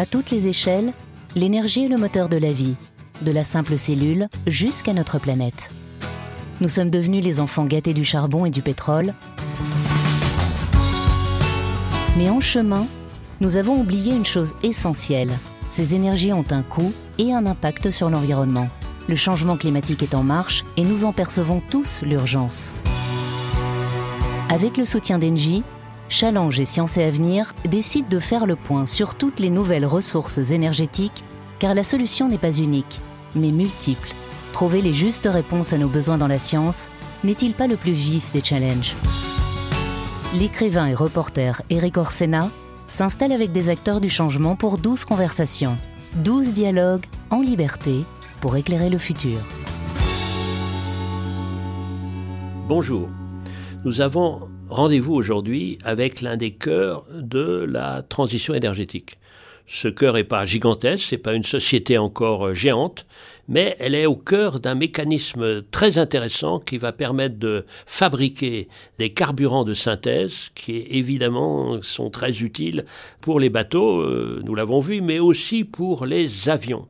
À toutes les échelles, l'énergie est le moteur de la vie, de la simple cellule jusqu'à notre planète. Nous sommes devenus les enfants gâtés du charbon et du pétrole. Mais en chemin, nous avons oublié une chose essentielle. Ces énergies ont un coût et un impact sur l'environnement. Le changement climatique est en marche et nous en percevons tous l'urgence. Avec le soutien d'Engie, Challenge et Sciences et Avenir décident de faire le point sur toutes les nouvelles ressources énergétiques, car la solution n'est pas unique, mais multiple. Trouver les justes réponses à nos besoins dans la science n'est-il pas le plus vif des challenges? L'écrivain et reporter Eric Orsena s'installe avec des acteurs du changement pour 12 conversations, 12 dialogues en liberté pour éclairer le futur. Bonjour. Nous avons rendez-vous aujourd'hui avec l'un des cœurs de la transition énergétique. Ce cœur n'est pas gigantesque, c'est pas une société encore euh, géante, mais elle est au cœur d'un mécanisme très intéressant qui va permettre de fabriquer des carburants de synthèse qui évidemment sont très utiles pour les bateaux, euh, nous l'avons vu, mais aussi pour les avions.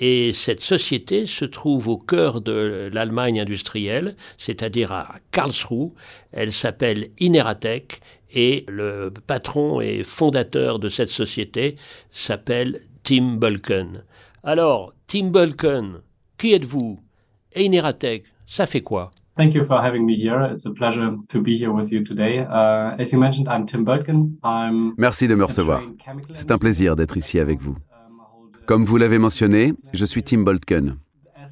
Et cette société se trouve au cœur de l'Allemagne industrielle, c'est-à-dire à Karlsruhe. Elle s'appelle Ineratech et le patron et fondateur de cette société s'appelle Tim Bulken. Alors, Tim Bulken, qui êtes-vous? Et Ineratech, ça fait quoi? Thank you for having me here. It's a pleasure to be here with you today. Uh, as you mentioned, I'm Tim Bulken. I'm Merci de me recevoir. C'est un plaisir d'être ici avec vous. Comme vous l'avez mentionné, je suis Tim Boltken.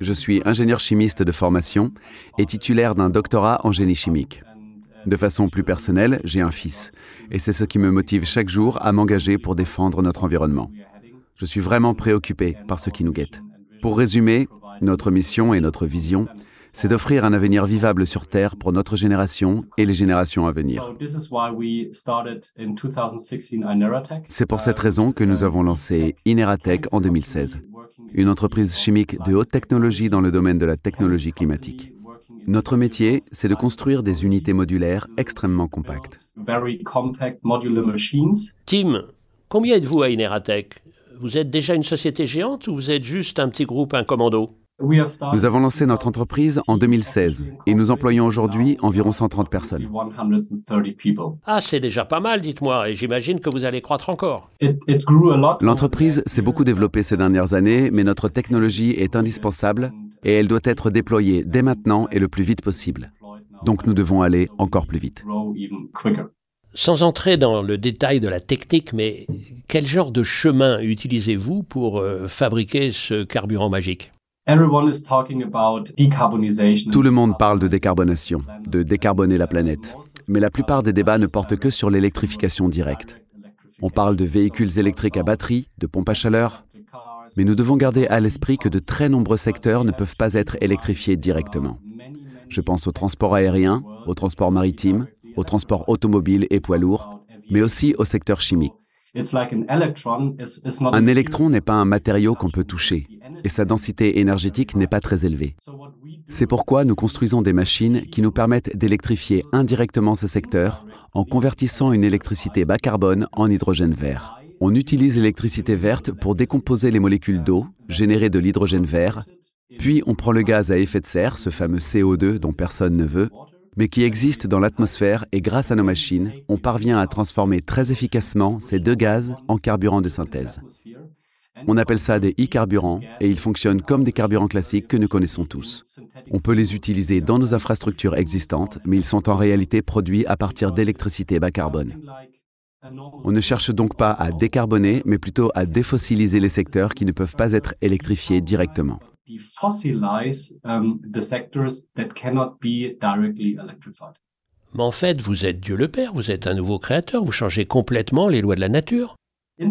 Je suis ingénieur chimiste de formation et titulaire d'un doctorat en génie chimique. De façon plus personnelle, j'ai un fils, et c'est ce qui me motive chaque jour à m'engager pour défendre notre environnement. Je suis vraiment préoccupé par ce qui nous guette. Pour résumer, notre mission et notre vision, c'est d'offrir un avenir vivable sur Terre pour notre génération et les générations à venir. C'est pour cette raison que nous avons lancé Ineratech en 2016, une entreprise chimique de haute technologie dans le domaine de la technologie climatique. Notre métier, c'est de construire des unités modulaires extrêmement compactes. Tim, combien êtes-vous à Ineratech? Vous êtes déjà une société géante ou vous êtes juste un petit groupe, un commando? Nous avons lancé notre entreprise en 2016 et nous employons aujourd'hui environ 130 personnes. Ah, c'est déjà pas mal, dites-moi, et j'imagine que vous allez croître encore. L'entreprise s'est beaucoup développée ces dernières années, mais notre technologie est indispensable et elle doit être déployée dès maintenant et le plus vite possible. Donc nous devons aller encore plus vite. Sans entrer dans le détail de la technique, mais quel genre de chemin utilisez-vous pour euh, fabriquer ce carburant magique? Tout le monde parle de décarbonation, de décarboner la planète. Mais la plupart des débats ne portent que sur l'électrification directe. On parle de véhicules électriques à batterie, de pompes à chaleur. Mais nous devons garder à l'esprit que de très nombreux secteurs ne peuvent pas être électrifiés directement. Je pense au transport aérien, au transport maritime, au transport automobile et poids lourds, mais aussi au secteur chimique. Un électron n'est pas un matériau qu'on peut toucher et sa densité énergétique n'est pas très élevée. C'est pourquoi nous construisons des machines qui nous permettent d'électrifier indirectement ce secteur en convertissant une électricité bas carbone en hydrogène vert. On utilise l'électricité verte pour décomposer les molécules d'eau, générer de l'hydrogène vert, puis on prend le gaz à effet de serre, ce fameux CO2 dont personne ne veut, mais qui existe dans l'atmosphère et grâce à nos machines, on parvient à transformer très efficacement ces deux gaz en carburant de synthèse. On appelle ça des e-carburants et ils fonctionnent comme des carburants classiques que nous connaissons tous. On peut les utiliser dans nos infrastructures existantes, mais ils sont en réalité produits à partir d'électricité bas carbone. On ne cherche donc pas à décarboner, mais plutôt à défossiliser les secteurs qui ne peuvent pas être électrifiés directement. Um, mais en fait, vous êtes Dieu le Père, vous êtes un nouveau créateur, vous changez complètement les lois de la nature. Nous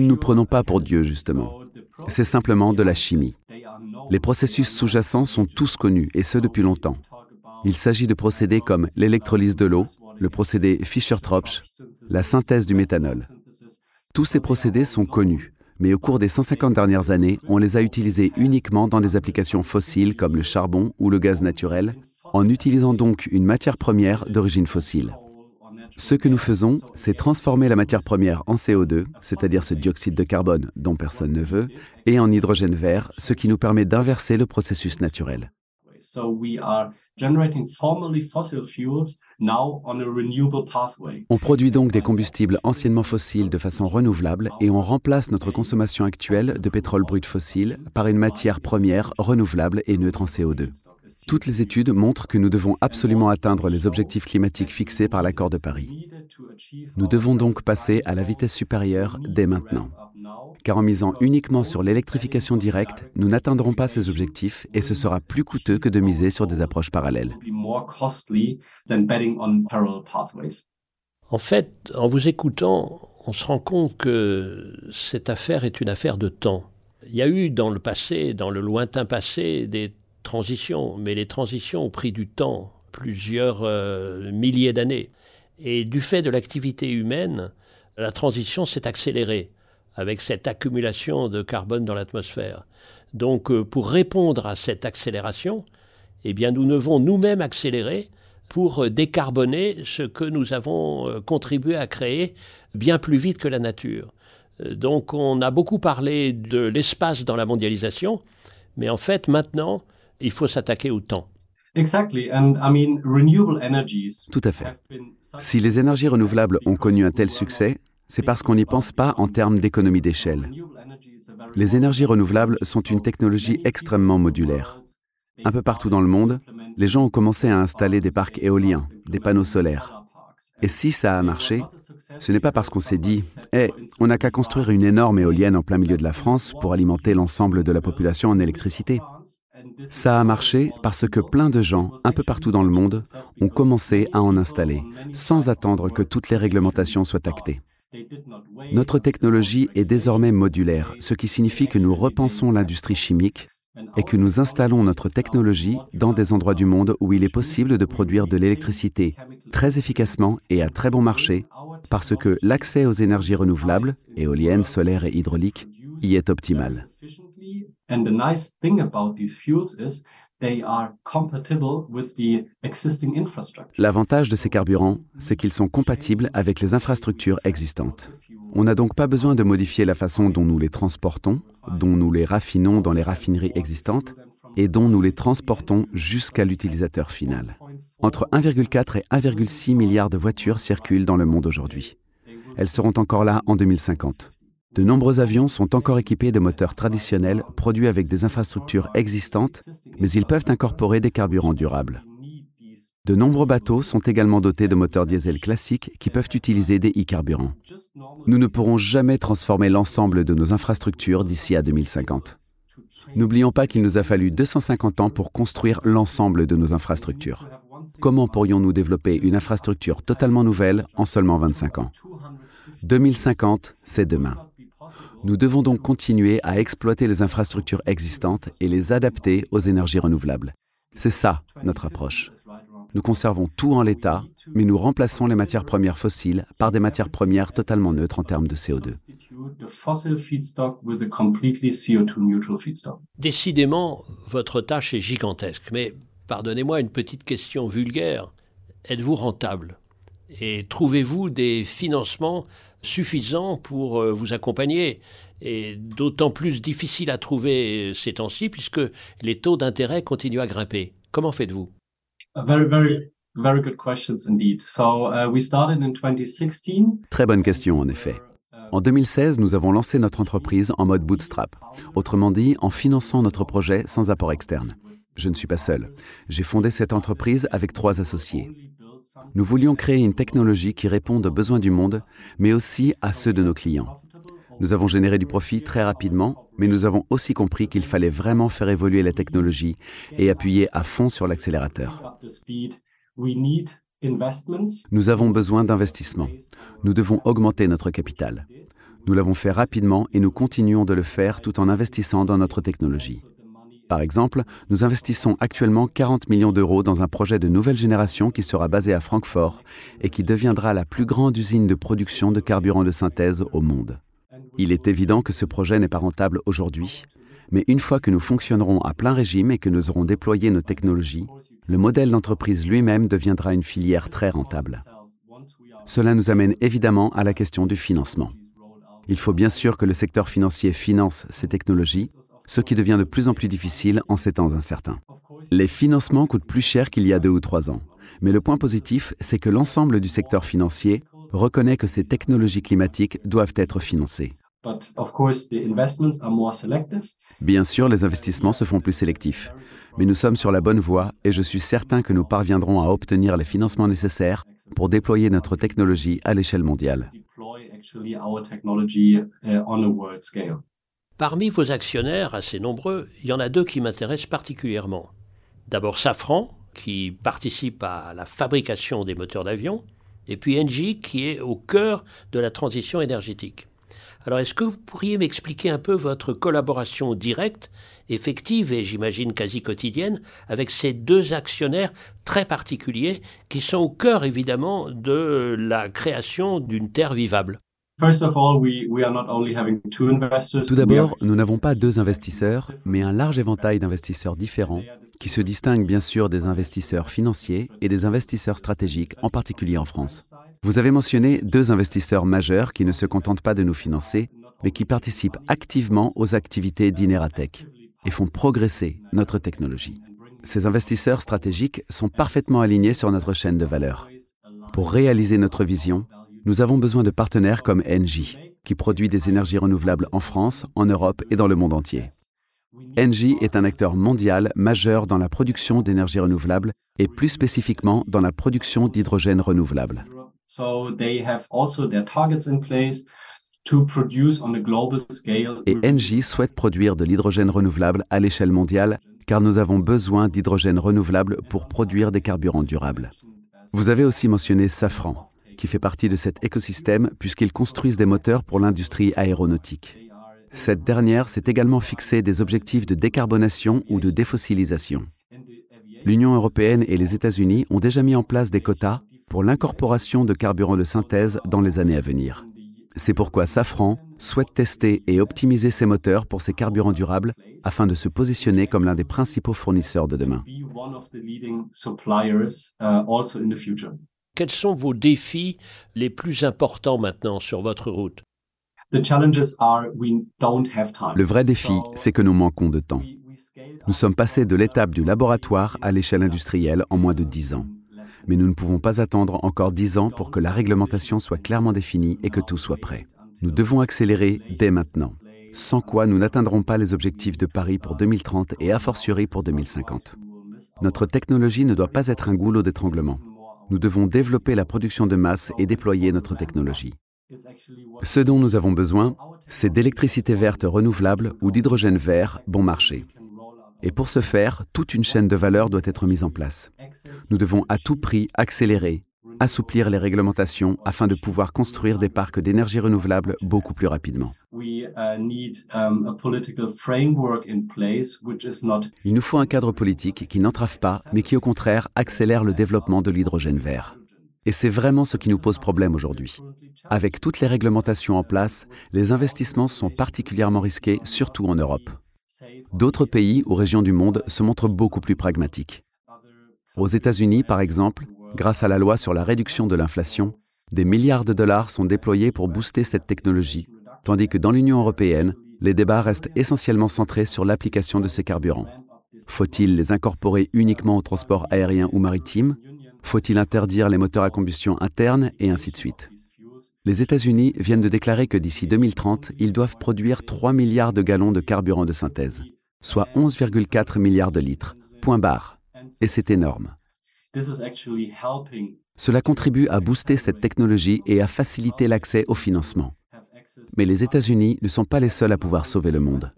ne nous prenons pas pour Dieu, justement. C'est simplement de la chimie. Les processus sous-jacents sont tous connus, et ce depuis longtemps. Il s'agit de procédés comme l'électrolyse de l'eau, le procédé Fischer-Tropsch, la synthèse du méthanol. Tous ces procédés sont connus, mais au cours des 150 dernières années, on les a utilisés uniquement dans des applications fossiles comme le charbon ou le gaz naturel, en utilisant donc une matière première d'origine fossile. Ce que nous faisons, c'est transformer la matière première en CO2, c'est-à-dire ce dioxyde de carbone dont personne ne veut, et en hydrogène vert, ce qui nous permet d'inverser le processus naturel. On produit donc des combustibles anciennement fossiles de façon renouvelable et on remplace notre consommation actuelle de pétrole brut fossile par une matière première renouvelable et neutre en CO2. Toutes les études montrent que nous devons absolument atteindre les objectifs climatiques fixés par l'accord de Paris. Nous devons donc passer à la vitesse supérieure dès maintenant. Car en misant uniquement sur l'électrification directe, nous n'atteindrons pas ces objectifs et ce sera plus coûteux que de miser sur des approches parallèles. En fait, en vous écoutant, on se rend compte que cette affaire est une affaire de temps. Il y a eu dans le passé, dans le lointain passé, des transitions, mais les transitions ont pris du temps, plusieurs euh, milliers d'années. Et du fait de l'activité humaine, la transition s'est accélérée avec cette accumulation de carbone dans l'atmosphère. Donc euh, pour répondre à cette accélération, eh bien nous devons nous-mêmes accélérer pour décarboner ce que nous avons euh, contribué à créer bien plus vite que la nature. Donc on a beaucoup parlé de l'espace dans la mondialisation, mais en fait maintenant, il faut s'attaquer au temps. Tout à fait. Si les énergies renouvelables ont connu un tel succès, c'est parce qu'on n'y pense pas en termes d'économie d'échelle. Les énergies renouvelables sont une technologie extrêmement modulaire. Un peu partout dans le monde, les gens ont commencé à installer des parcs éoliens, des panneaux solaires. Et si ça a marché, ce n'est pas parce qu'on s'est dit Eh, on n'a qu'à construire une énorme éolienne en plein milieu de la France pour alimenter l'ensemble de la population en électricité. Ça a marché parce que plein de gens, un peu partout dans le monde, ont commencé à en installer, sans attendre que toutes les réglementations soient actées. Notre technologie est désormais modulaire, ce qui signifie que nous repensons l'industrie chimique et que nous installons notre technologie dans des endroits du monde où il est possible de produire de l'électricité très efficacement et à très bon marché, parce que l'accès aux énergies renouvelables, éoliennes, solaires et hydrauliques, y est optimal. L'avantage de ces carburants, c'est qu'ils sont compatibles avec les infrastructures existantes. On n'a donc pas besoin de modifier la façon dont nous les transportons, dont nous les raffinons dans les raffineries existantes et dont nous les transportons jusqu'à l'utilisateur final. Entre 1,4 et 1,6 milliards de voitures circulent dans le monde aujourd'hui. Elles seront encore là en 2050. De nombreux avions sont encore équipés de moteurs traditionnels produits avec des infrastructures existantes, mais ils peuvent incorporer des carburants durables. De nombreux bateaux sont également dotés de moteurs diesel classiques qui peuvent utiliser des e-carburants. Nous ne pourrons jamais transformer l'ensemble de nos infrastructures d'ici à 2050. N'oublions pas qu'il nous a fallu 250 ans pour construire l'ensemble de nos infrastructures. Comment pourrions-nous développer une infrastructure totalement nouvelle en seulement 25 ans? 2050, c'est demain. Nous devons donc continuer à exploiter les infrastructures existantes et les adapter aux énergies renouvelables. C'est ça notre approche. Nous conservons tout en l'état, mais nous remplaçons les matières premières fossiles par des matières premières totalement neutres en termes de CO2. Décidément, votre tâche est gigantesque, mais pardonnez-moi une petite question vulgaire. Êtes-vous rentable? Et trouvez-vous des financements suffisant pour euh, vous accompagner et d'autant plus difficile à trouver euh, ces temps-ci puisque les taux d'intérêt continuent à grimper. Comment faites-vous? Très bonne question en effet. En 2016, nous avons lancé notre entreprise en mode bootstrap, autrement dit en finançant notre projet sans apport externe. Je ne suis pas seul. J'ai fondé cette entreprise avec trois associés. Nous voulions créer une technologie qui réponde aux besoins du monde, mais aussi à ceux de nos clients. Nous avons généré du profit très rapidement, mais nous avons aussi compris qu'il fallait vraiment faire évoluer la technologie et appuyer à fond sur l'accélérateur. Nous avons besoin d'investissements. Nous devons augmenter notre capital. Nous l'avons fait rapidement et nous continuons de le faire tout en investissant dans notre technologie. Par exemple, nous investissons actuellement 40 millions d'euros dans un projet de nouvelle génération qui sera basé à Francfort et qui deviendra la plus grande usine de production de carburant de synthèse au monde. Il est évident que ce projet n'est pas rentable aujourd'hui, mais une fois que nous fonctionnerons à plein régime et que nous aurons déployé nos technologies, le modèle d'entreprise lui-même deviendra une filière très rentable. Cela nous amène évidemment à la question du financement. Il faut bien sûr que le secteur financier finance ces technologies, ce qui devient de plus en plus difficile en ces temps incertains. Les financements coûtent plus cher qu'il y a deux ou trois ans, mais le point positif, c'est que l'ensemble du secteur financier reconnaît que ces technologies climatiques doivent être financées. Bien sûr, les investissements se font plus sélectifs, mais nous sommes sur la bonne voie et je suis certain que nous parviendrons à obtenir les financements nécessaires pour déployer notre technologie à l'échelle mondiale. Parmi vos actionnaires assez nombreux, il y en a deux qui m'intéressent particulièrement. D'abord Safran, qui participe à la fabrication des moteurs d'avion, et puis Engie, qui est au cœur de la transition énergétique. Alors, est-ce que vous pourriez m'expliquer un peu votre collaboration directe, effective et j'imagine quasi quotidienne avec ces deux actionnaires très particuliers qui sont au cœur évidemment de la création d'une terre vivable? Tout d'abord, nous n'avons pas deux investisseurs, mais un large éventail d'investisseurs différents qui se distinguent bien sûr des investisseurs financiers et des investisseurs stratégiques, en particulier en France. Vous avez mentionné deux investisseurs majeurs qui ne se contentent pas de nous financer, mais qui participent activement aux activités d'Ineratech et font progresser notre technologie. Ces investisseurs stratégiques sont parfaitement alignés sur notre chaîne de valeur. Pour réaliser notre vision, nous avons besoin de partenaires comme Engie, qui produit des énergies renouvelables en France, en Europe et dans le monde entier. Engie est un acteur mondial majeur dans la production d'énergie renouvelable et plus spécifiquement dans la production d'hydrogène renouvelable. Et Engie souhaite produire de l'hydrogène renouvelable à l'échelle mondiale car nous avons besoin d'hydrogène renouvelable pour produire des carburants durables. Vous avez aussi mentionné Safran, qui fait partie de cet écosystème puisqu'ils construisent des moteurs pour l'industrie aéronautique. Cette dernière s'est également fixé des objectifs de décarbonation ou de défossilisation. L'Union européenne et les États-Unis ont déjà mis en place des quotas pour l'incorporation de carburants de synthèse dans les années à venir. C'est pourquoi Safran souhaite tester et optimiser ses moteurs pour ces carburants durables afin de se positionner comme l'un des principaux fournisseurs de demain. Quels sont vos défis les plus importants maintenant sur votre route? Le vrai défi, c'est que nous manquons de temps. Nous sommes passés de l'étape du laboratoire à l'échelle industrielle en moins de 10 ans. Mais nous ne pouvons pas attendre encore 10 ans pour que la réglementation soit clairement définie et que tout soit prêt. Nous devons accélérer dès maintenant, sans quoi nous n'atteindrons pas les objectifs de Paris pour 2030 et a fortiori pour 2050. Notre technologie ne doit pas être un goulot d'étranglement nous devons développer la production de masse et déployer notre technologie. Ce dont nous avons besoin, c'est d'électricité verte renouvelable ou d'hydrogène vert bon marché. Et pour ce faire, toute une chaîne de valeur doit être mise en place. Nous devons à tout prix accélérer, assouplir les réglementations afin de pouvoir construire des parcs d'énergie renouvelable beaucoup plus rapidement. Il nous faut un cadre politique qui n'entrave pas, mais qui au contraire accélère le développement de l'hydrogène vert. Et c'est vraiment ce qui nous pose problème aujourd'hui. Avec toutes les réglementations en place, les investissements sont particulièrement risqués, surtout en Europe. D'autres pays ou régions du monde se montrent beaucoup plus pragmatiques. Aux États-Unis, par exemple, Grâce à la loi sur la réduction de l'inflation, des milliards de dollars sont déployés pour booster cette technologie, tandis que dans l'Union européenne, les débats restent essentiellement centrés sur l'application de ces carburants. Faut-il les incorporer uniquement au transport aérien ou maritime? Faut-il interdire les moteurs à combustion interne Et ainsi de suite. Les États-Unis viennent de déclarer que d'ici 2030, ils doivent produire 3 milliards de gallons de carburant de synthèse, soit 11,4 milliards de litres. Point barre. Et c'est énorme. Cela contribue à booster cette technologie et à faciliter l'accès au financement. Mais les États-Unis ne sont pas les seuls à pouvoir sauver le monde.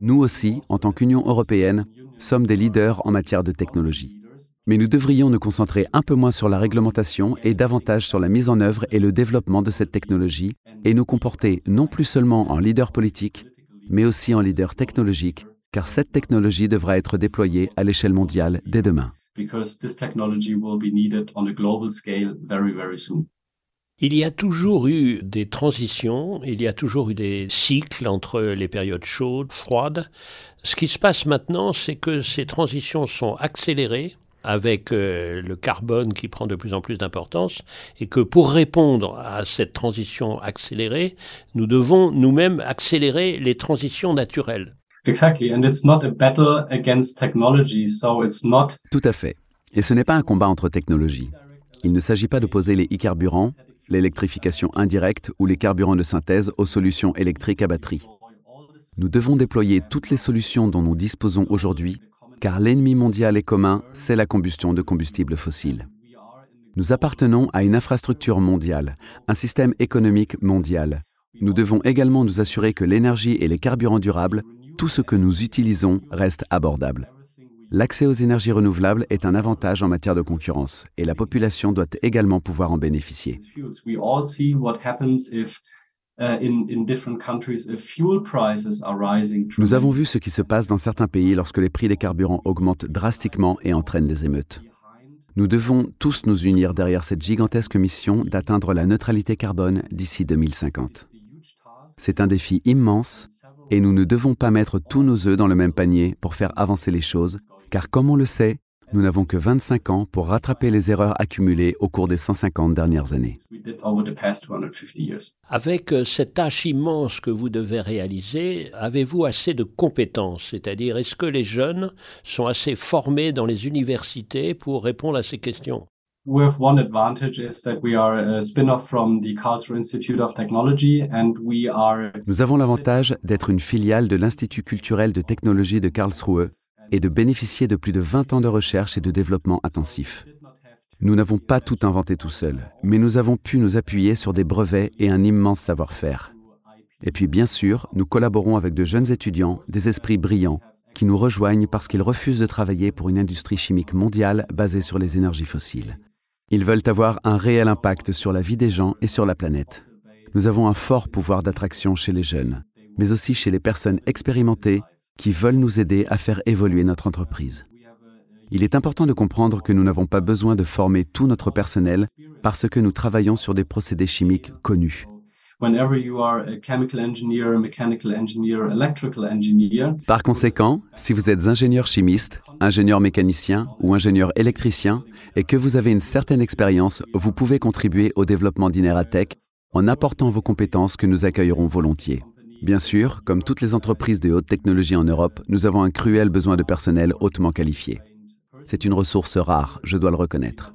Nous aussi, en tant qu'Union européenne, sommes des leaders en matière de technologie. Mais nous devrions nous concentrer un peu moins sur la réglementation et davantage sur la mise en œuvre et le développement de cette technologie et nous comporter non plus seulement en leader politique, mais aussi en leader technologique, car cette technologie devra être déployée à l'échelle mondiale dès demain. Il y a toujours eu des transitions, il y a toujours eu des cycles entre les périodes chaudes, froides. Ce qui se passe maintenant, c'est que ces transitions sont accélérées avec euh, le carbone qui prend de plus en plus d'importance et que pour répondre à cette transition accélérée, nous devons nous-mêmes accélérer les transitions naturelles. Exactly, and it's not a battle against technology, so it's not Tout à fait. Et ce n'est pas un combat entre technologies. Il ne s'agit pas d'opposer les e-carburants, l'électrification indirecte ou les carburants de synthèse aux solutions électriques à batterie. Nous devons déployer toutes les solutions dont nous disposons aujourd'hui, car l'ennemi mondial est commun, c'est la combustion de combustibles fossiles. Nous appartenons à une infrastructure mondiale, un système économique mondial. Nous devons également nous assurer que l'énergie et les carburants durables, tout ce que nous utilisons, reste abordable. L'accès aux énergies renouvelables est un avantage en matière de concurrence et la population doit également pouvoir en bénéficier. Nous avons vu ce qui se passe dans certains pays lorsque les prix des carburants augmentent drastiquement et entraînent des émeutes. Nous devons tous nous unir derrière cette gigantesque mission d'atteindre la neutralité carbone d'ici 2050. C'est un défi immense et nous ne devons pas mettre tous nos œufs dans le même panier pour faire avancer les choses, car comme on le sait, nous n'avons que 25 ans pour rattraper les erreurs accumulées au cours des 150 dernières années. We did over the past 250 years. Avec euh, cette tâche immense que vous devez réaliser, avez-vous assez de compétences? C'est-à-dire, est-ce que les jeunes sont assez formés dans les universités pour répondre à ces questions? We have one advantage is that we are a spin-off from the Karlsruhe Institute of Technology and we are Nous avons l'avantage d'être une filiale de l'Institut culturel de technologie de Karlsruhe et de bénéficier de plus de 20 ans de recherche et de développement intensif. Nous n'avons pas tout inventé tout seul, mais nous avons pu nous appuyer sur des brevets et un immense savoir-faire. Et puis bien sûr, nous collaborons avec de jeunes étudiants, des esprits brillants, qui nous rejoignent parce qu'ils refusent de travailler pour une industrie chimique mondiale basée sur les énergies fossiles. Ils veulent avoir un réel impact sur la vie des gens et sur la planète. Nous avons un fort pouvoir d'attraction chez les jeunes, mais aussi chez les personnes expérimentées qui veulent nous aider à faire évoluer notre entreprise. Il est important de comprendre que nous n'avons pas besoin de former tout notre personnel parce que nous travaillons sur des procédés chimiques connus. Par conséquent, si vous êtes ingénieur chimiste, ingénieur mécanicien ou ingénieur électricien et que vous avez une certaine expérience, vous pouvez contribuer au développement d'Ineratech en apportant vos compétences que nous accueillerons volontiers. Bien sûr, comme toutes les entreprises de haute technologie en Europe, nous avons un cruel besoin de personnel hautement qualifié. C'est une ressource rare, je dois le reconnaître.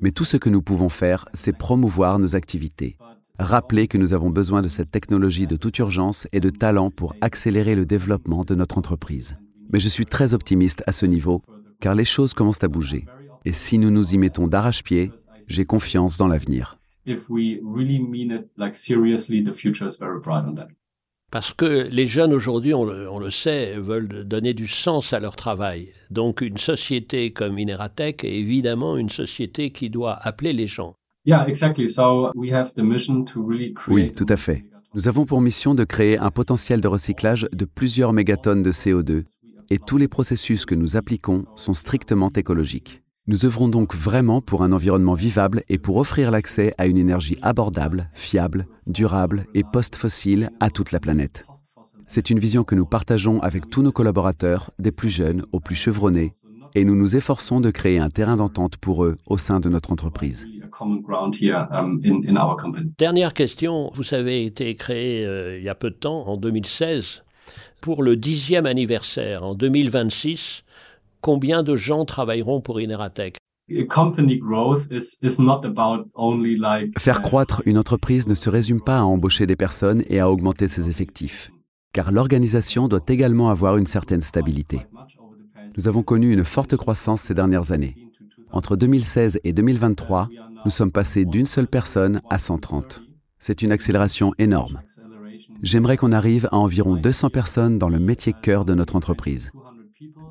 Mais tout ce que nous pouvons faire, c'est promouvoir nos activités. Rappeler que nous avons besoin de cette technologie de toute urgence et de talent pour accélérer le développement de notre entreprise. Mais je suis très optimiste à ce niveau, car les choses commencent à bouger. Et si nous nous y mettons d'arrache-pied, j'ai confiance dans l'avenir. if we really mean it like seriously, the future is very bright on that. Parce que les jeunes aujourd'hui, on le, on le sait, veulent donner du sens à leur travail. Donc une société comme Ineratech est évidemment une société qui doit appeler les gens. Yeah, exactly. So we have the mission to really create. Oui, tout à fait. Nous avons pour mission de créer un potentiel de recyclage de plusieurs mégatonnes de CO2 et tous les processus que nous appliquons sont strictement écologiques. Nous œuvrons donc vraiment pour un environnement vivable et pour offrir l'accès à une énergie abordable, fiable, durable et post-fossile à toute la planète. C'est une vision que nous partageons avec tous nos collaborateurs, des plus jeunes aux plus chevronnés, et nous nous efforçons de créer un terrain d'entente pour eux au sein de notre entreprise. A common ground here um, in, in our company. Dernière question, vous avez été créé euh, il y a peu de temps, en 2016. Pour le dixième anniversaire, en 2026, combien de gens travailleront pour only like Faire croître une entreprise ne se résume pas à embaucher des personnes et à augmenter ses effectifs, car l'organisation doit également avoir une certaine stabilité. Nous avons connu une forte croissance ces dernières années. Entre 2016 et 2023, nous sommes passés d'une seule personne à 130. C'est une accélération énorme. J'aimerais qu'on arrive à environ 200 personnes dans le métier cœur de notre entreprise.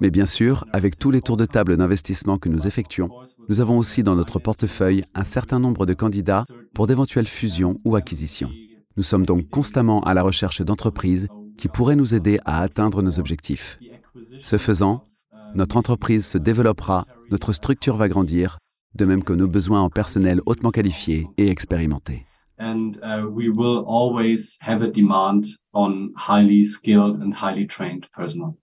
Mais bien sûr, avec tous les tours de table d'investissement que nous effectuons, nous avons aussi dans notre portefeuille un certain nombre de candidats pour d'éventuelles fusions ou acquisitions. Nous sommes donc constamment à la recherche d'entreprises qui pourraient nous aider à atteindre nos objectifs. Ce faisant, notre entreprise se développera, notre structure va grandir, de même que nos besoins en personnel hautement qualifié et expérimenté. and uh, we will always have a demand on highly skilled and highly trained personnel.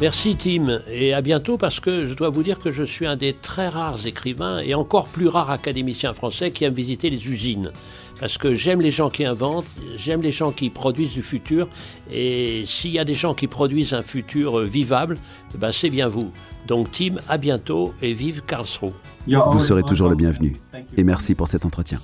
Merci Tim et à bientôt parce que je dois vous dire que je suis un des très rares écrivains et encore plus rares académiciens français qui aiment visiter les usines. Parce que j'aime les gens qui inventent, j'aime les gens qui produisent du futur et s'il y a des gens qui produisent un futur vivable, ben c'est bien vous. Donc Tim, à bientôt et vive Karlsruhe. Vous serez toujours le bienvenu et merci pour cet entretien.